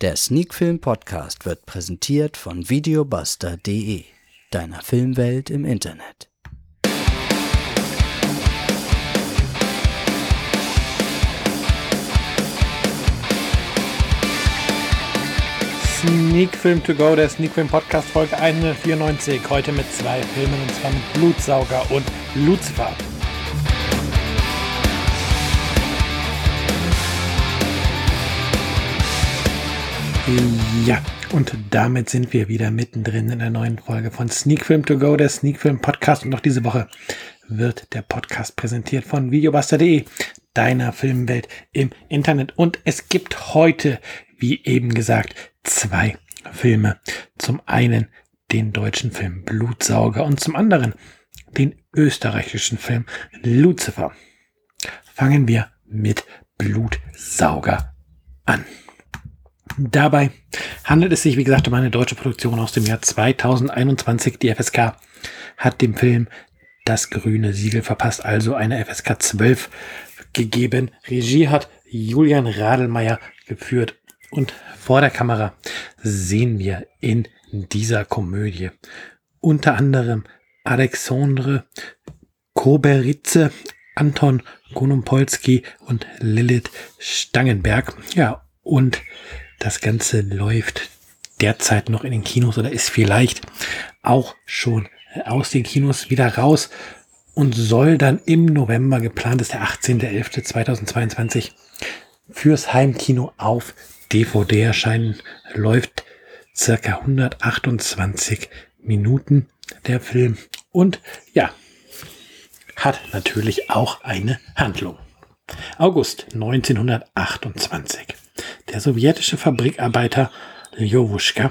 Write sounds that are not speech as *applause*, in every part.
Der Sneakfilm Podcast wird präsentiert von videobuster.de, deiner Filmwelt im Internet. Sneak Film to go, der Sneak Film Podcast Folge 194. Heute mit zwei Filmen und zwar mit Blutsauger und Lucifer. Ja, und damit sind wir wieder mittendrin in der neuen Folge von Sneak Film to go, der Sneak Film Podcast. Und auch diese Woche wird der Podcast präsentiert von videobuster.de, deiner Filmwelt im Internet. Und es gibt heute, wie eben gesagt, zwei Filme. Zum einen den deutschen Film Blutsauger und zum anderen den österreichischen Film Lucifer. Fangen wir mit Blutsauger an. Dabei handelt es sich, wie gesagt, um eine deutsche Produktion aus dem Jahr 2021. Die FSK hat dem Film das grüne Siegel verpasst, also eine FSK 12 gegeben. Regie hat Julian Radelmeier geführt und vor der Kamera sehen wir in dieser Komödie unter anderem Alexandre Koberitze, Anton Konumpolski und Lilith Stangenberg. Ja, und das Ganze läuft derzeit noch in den Kinos oder ist vielleicht auch schon aus den Kinos wieder raus und soll dann im November geplant ist der 18.11.2022 fürs Heimkino auf DVD erscheinen. Läuft circa 128 Minuten der Film und ja, hat natürlich auch eine Handlung. August 1928. Der sowjetische Fabrikarbeiter Ljowuschka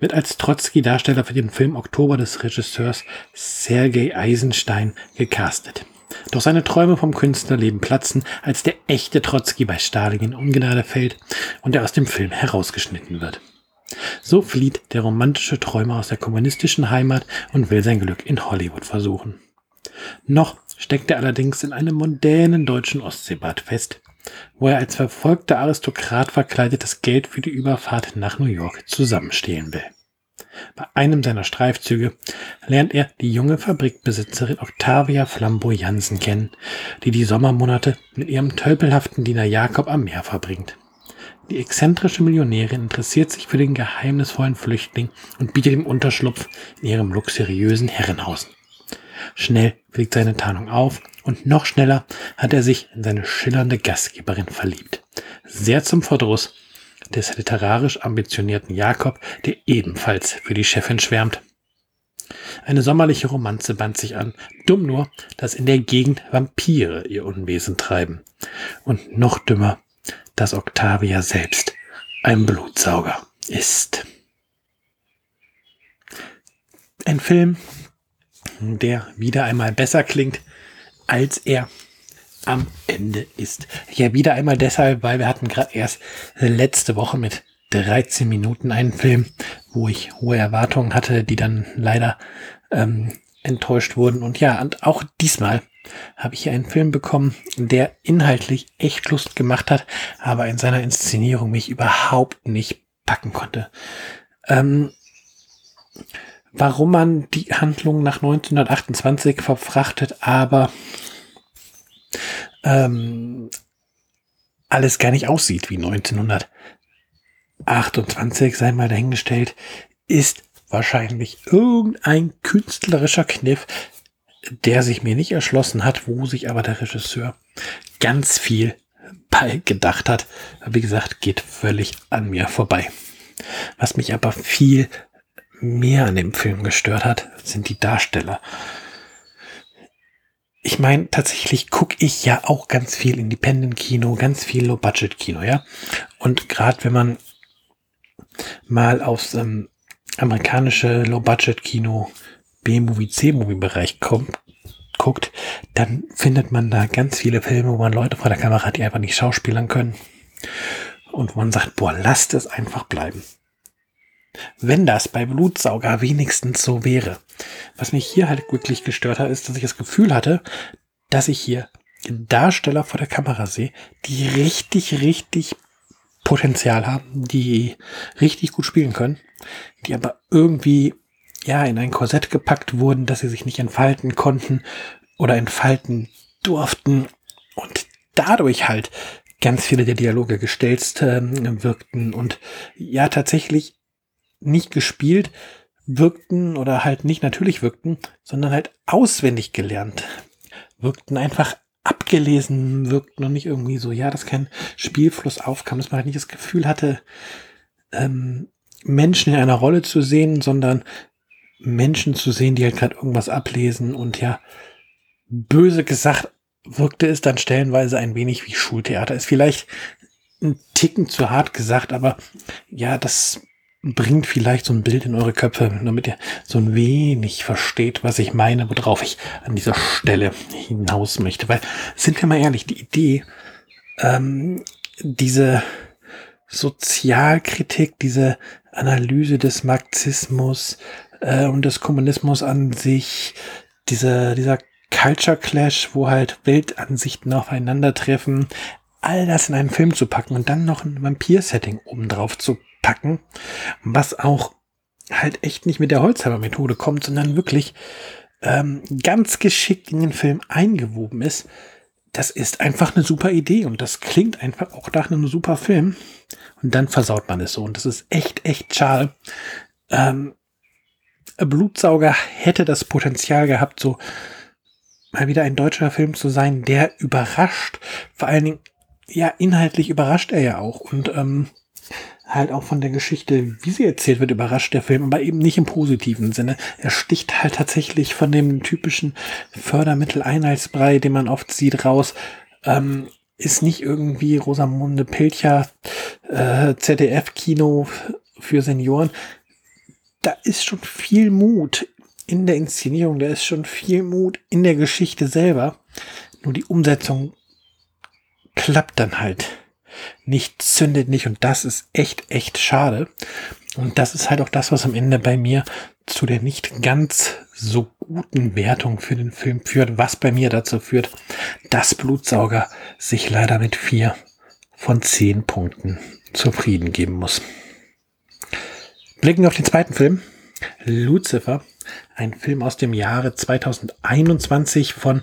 wird als Trotzki-Darsteller für den Film Oktober des Regisseurs Sergei Eisenstein gecastet. Doch seine Träume vom Künstlerleben platzen, als der echte Trotzki bei Stalin in Ungnade fällt und er aus dem Film herausgeschnitten wird. So flieht der romantische Träumer aus der kommunistischen Heimat und will sein Glück in Hollywood versuchen. Noch steckt er allerdings in einem mondänen deutschen Ostseebad fest, wo er als verfolgter Aristokrat verkleidet das Geld für die Überfahrt nach New York zusammenstehlen will. Bei einem seiner Streifzüge lernt er die junge Fabrikbesitzerin Octavia Flambeau Jansen kennen, die die Sommermonate mit ihrem tölpelhaften Diener Jakob am Meer verbringt. Die exzentrische Millionärin interessiert sich für den geheimnisvollen Flüchtling und bietet ihm Unterschlupf in ihrem luxuriösen Herrenhaus. Schnell fliegt seine Tarnung auf und noch schneller hat er sich in seine schillernde Gastgeberin verliebt. Sehr zum Verdruss des literarisch ambitionierten Jakob, der ebenfalls für die Chefin schwärmt. Eine sommerliche Romanze band sich an, dumm nur, dass in der Gegend Vampire ihr Unwesen treiben. Und noch dümmer, dass Octavia selbst ein Blutsauger ist. Ein Film, der wieder einmal besser klingt, als er am Ende ist. Ja, wieder einmal deshalb, weil wir hatten gerade erst letzte Woche mit 13 Minuten einen Film, wo ich hohe Erwartungen hatte, die dann leider ähm, enttäuscht wurden. Und ja, und auch diesmal habe ich einen Film bekommen, der inhaltlich echt Lust gemacht hat, aber in seiner Inszenierung mich überhaupt nicht packen konnte. Ähm, warum man die Handlung nach 1928 verfrachtet, aber ähm, alles gar nicht aussieht wie 1928, sei mal dahingestellt, ist wahrscheinlich irgendein künstlerischer Kniff, der sich mir nicht erschlossen hat, wo sich aber der Regisseur ganz viel bei gedacht hat. Wie gesagt, geht völlig an mir vorbei. Was mich aber viel mehr an dem Film gestört hat, sind die Darsteller. Ich meine, tatsächlich gucke ich ja auch ganz viel Independent-Kino, ganz viel Low-Budget-Kino, ja. Und gerade wenn man mal aufs ähm, amerikanische Low-Budget-Kino B-Movie, C-Movie-Bereich kommt, guckt, dann findet man da ganz viele Filme, wo man Leute vor der Kamera hat, die einfach nicht schauspielern können. Und wo man sagt, boah, lasst es einfach bleiben. Wenn das bei Blutsauger wenigstens so wäre. Was mich hier halt wirklich gestört hat, ist, dass ich das Gefühl hatte, dass ich hier Darsteller vor der Kamera sehe, die richtig, richtig Potenzial haben, die richtig gut spielen können, die aber irgendwie ja in ein Korsett gepackt wurden, dass sie sich nicht entfalten konnten oder entfalten durften und dadurch halt ganz viele der Dialoge gestelzt äh, wirkten und ja tatsächlich nicht gespielt wirkten oder halt nicht natürlich wirkten, sondern halt auswendig gelernt wirkten, einfach abgelesen wirkten und nicht irgendwie so, ja, dass kein Spielfluss aufkam, dass man halt nicht das Gefühl hatte, ähm, Menschen in einer Rolle zu sehen, sondern Menschen zu sehen, die halt gerade irgendwas ablesen und ja, böse gesagt, wirkte es dann stellenweise ein wenig wie Schultheater. Ist vielleicht ein Ticken zu hart gesagt, aber ja, das bringt vielleicht so ein Bild in eure Köpfe, damit ihr so ein wenig versteht, was ich meine, worauf ich an dieser Stelle hinaus möchte. Weil, sind wir mal ehrlich, die Idee, ähm, diese Sozialkritik, diese Analyse des Marxismus äh, und des Kommunismus an sich, dieser, dieser Culture Clash, wo halt Weltansichten aufeinandertreffen, all das in einen Film zu packen und dann noch ein Vampir-Setting obendrauf zu packen, was auch halt echt nicht mit der Holzheimer-Methode kommt, sondern wirklich ähm, ganz geschickt in den Film eingewoben ist. Das ist einfach eine super Idee und das klingt einfach auch nach einem super Film. Und dann versaut man es so. Und das ist echt, echt schade. Ähm, Blutsauger hätte das Potenzial gehabt, so mal wieder ein deutscher Film zu sein, der überrascht. Vor allen Dingen, ja, inhaltlich überrascht er ja auch. Und ähm, halt auch von der Geschichte, wie sie erzählt wird, überrascht der Film, aber eben nicht im positiven Sinne. Er sticht halt tatsächlich von dem typischen Fördermittel-Einheitsbrei, den man oft sieht, raus. Ähm, ist nicht irgendwie Rosamunde Pilcher äh, ZDF-Kino für Senioren. Da ist schon viel Mut in der Inszenierung, da ist schon viel Mut in der Geschichte selber. Nur die Umsetzung klappt dann halt nicht, zündet nicht und das ist echt, echt schade. Und das ist halt auch das, was am Ende bei mir zu der nicht ganz so guten Wertung für den Film führt, was bei mir dazu führt, dass Blutsauger sich leider mit vier von zehn Punkten zufrieden geben muss. Blicken wir auf den zweiten Film. Lucifer, ein Film aus dem Jahre 2021 von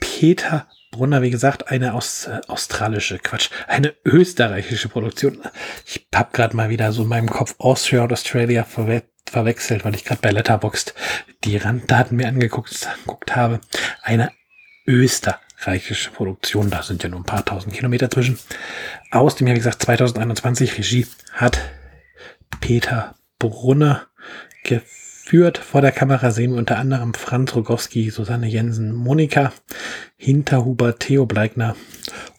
Peter Brunner, wie gesagt, eine aus, äh, australische, Quatsch, eine österreichische Produktion. Ich habe gerade mal wieder so in meinem Kopf Austria und Australia verwe verwechselt, weil ich gerade bei Letterboxd die Randdaten mir angeguckt, angeguckt habe. Eine österreichische Produktion, da sind ja nur ein paar tausend Kilometer zwischen. Aus dem Jahr, wie gesagt, 2021 Regie hat Peter Brunner geführt Führt vor der Kamera sehen wir unter anderem Franz Rogowski, Susanne Jensen, Monika Hinterhuber, Theo Bleigner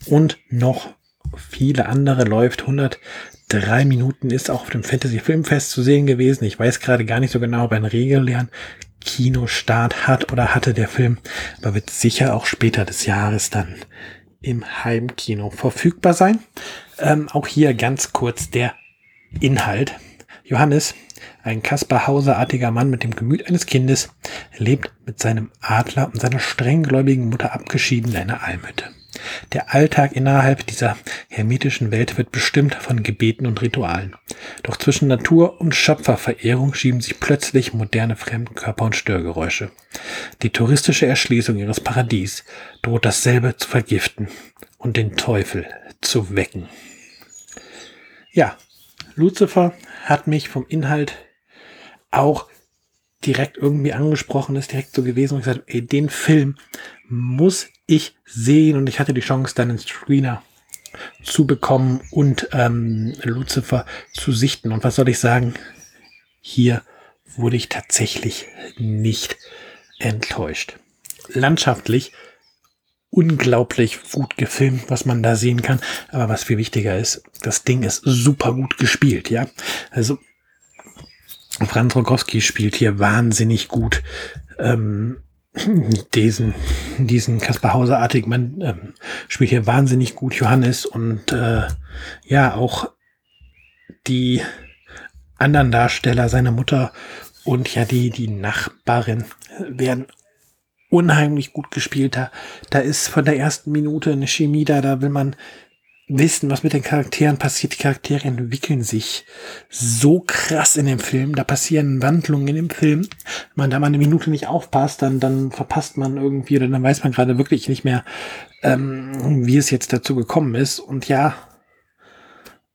und noch viele andere läuft. 103 Minuten ist auch auf dem Fantasy Filmfest zu sehen gewesen. Ich weiß gerade gar nicht so genau, ob einen regulären Kinostart hat oder hatte der Film, aber wird sicher auch später des Jahres dann im Heimkino verfügbar sein. Ähm, auch hier ganz kurz der Inhalt. Johannes ein Kaspar Hauser-artiger Mann mit dem Gemüt eines Kindes lebt mit seinem Adler und seiner strenggläubigen Mutter abgeschieden in einer Almhütte. Der Alltag innerhalb dieser hermetischen Welt wird bestimmt von Gebeten und Ritualen. Doch zwischen Natur und Schöpferverehrung schieben sich plötzlich moderne Fremdkörper und Störgeräusche. Die touristische Erschließung ihres Paradies droht dasselbe zu vergiften und den Teufel zu wecken. Ja, Lucifer hat mich vom Inhalt auch direkt irgendwie angesprochen ist, direkt so gewesen und gesagt, ey, den Film muss ich sehen und ich hatte die Chance, dann einen Screener zu bekommen und ähm, Lucifer zu sichten. Und was soll ich sagen? Hier wurde ich tatsächlich nicht enttäuscht. Landschaftlich unglaublich gut gefilmt, was man da sehen kann. Aber was viel wichtiger ist, das Ding ist super gut gespielt, ja. Also Franz Rogowski spielt hier wahnsinnig gut ähm, *clears throat* diesen, diesen Kaspar Hauser-artig, man ähm, spielt hier wahnsinnig gut Johannes und äh, ja, auch die anderen Darsteller, seine Mutter und ja die, die Nachbarin werden unheimlich gut gespielt. Da, da ist von der ersten Minute eine Chemie da, da will man wissen, was mit den Charakteren passiert. Die Charaktere entwickeln sich so krass in dem Film. Da passieren Wandlungen in dem Film. Wenn man da mal eine Minute nicht aufpasst, dann, dann verpasst man irgendwie oder dann weiß man gerade wirklich nicht mehr, ähm, wie es jetzt dazu gekommen ist. Und ja,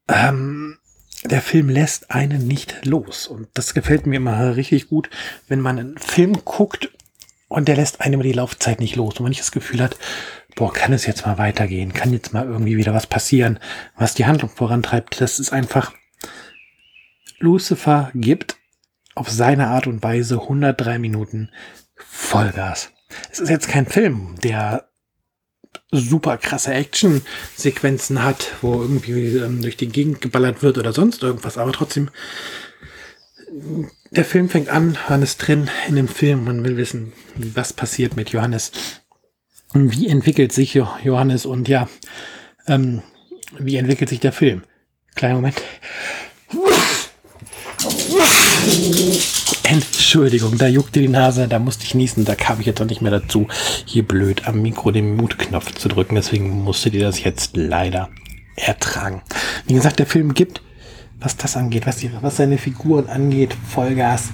ähm, der Film lässt einen nicht los. Und das gefällt mir immer richtig gut, wenn man einen Film guckt und der lässt einem die Laufzeit nicht los. Und man nicht das Gefühl hat, boah, kann es jetzt mal weitergehen? Kann jetzt mal irgendwie wieder was passieren, was die Handlung vorantreibt? Das ist einfach, Lucifer gibt auf seine Art und Weise 103 Minuten Vollgas. Es ist jetzt kein Film, der super krasse Action-Sequenzen hat, wo irgendwie ähm, durch die Gegend geballert wird oder sonst irgendwas, aber trotzdem, der Film fängt an, man ist drin in dem Film, man will wissen, was passiert mit Johannes wie entwickelt sich Johannes und ja, ähm, wie entwickelt sich der Film? Kleiner Moment. Entschuldigung, da juckte die Nase, da musste ich niesen, da kam ich jetzt auch nicht mehr dazu, hier blöd am Mikro den Mutknopf zu drücken, deswegen musstet ihr das jetzt leider ertragen. Wie gesagt, der Film gibt, was das angeht, was, die, was seine Figuren angeht, Vollgas.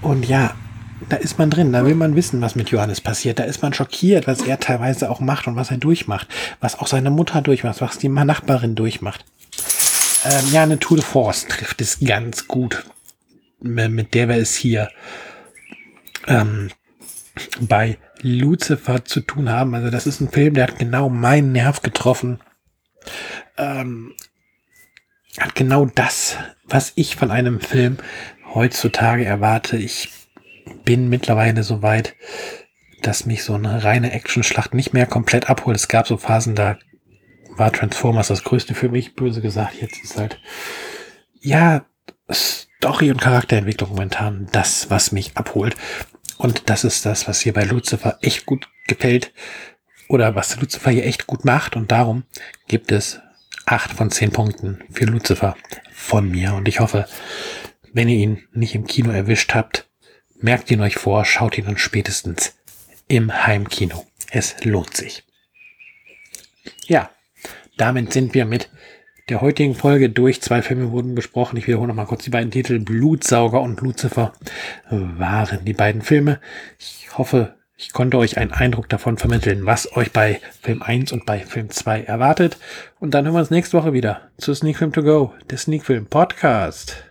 Und ja, da ist man drin, da will man wissen, was mit Johannes passiert. Da ist man schockiert, was er teilweise auch macht und was er durchmacht. Was auch seine Mutter durchmacht, was die Nachbarin durchmacht. Ähm, ja, eine Tour de Force trifft es ganz gut, mit der wir es hier ähm, bei Lucifer zu tun haben. Also das ist ein Film, der hat genau meinen Nerv getroffen. Ähm, hat genau das, was ich von einem Film heutzutage erwarte. Ich bin mittlerweile so weit, dass mich so eine reine Action-Schlacht nicht mehr komplett abholt. Es gab so Phasen, da war Transformers das Größte für mich, böse gesagt. Jetzt ist halt, ja, Story und Charakterentwicklung momentan das, was mich abholt. Und das ist das, was hier bei Lucifer echt gut gefällt. Oder was Lucifer hier echt gut macht. Und darum gibt es acht von zehn Punkten für Lucifer von mir. Und ich hoffe, wenn ihr ihn nicht im Kino erwischt habt, Merkt ihn euch vor, schaut ihn dann spätestens im Heimkino. Es lohnt sich. Ja, damit sind wir mit der heutigen Folge durch. Zwei Filme wurden besprochen. Ich wiederhole noch mal kurz die beiden Titel. Blutsauger und Lucifer waren die beiden Filme. Ich hoffe, ich konnte euch einen Eindruck davon vermitteln, was euch bei Film 1 und bei Film 2 erwartet. Und dann hören wir uns nächste Woche wieder zu Sneak Film To Go, der Sneak Film Podcast.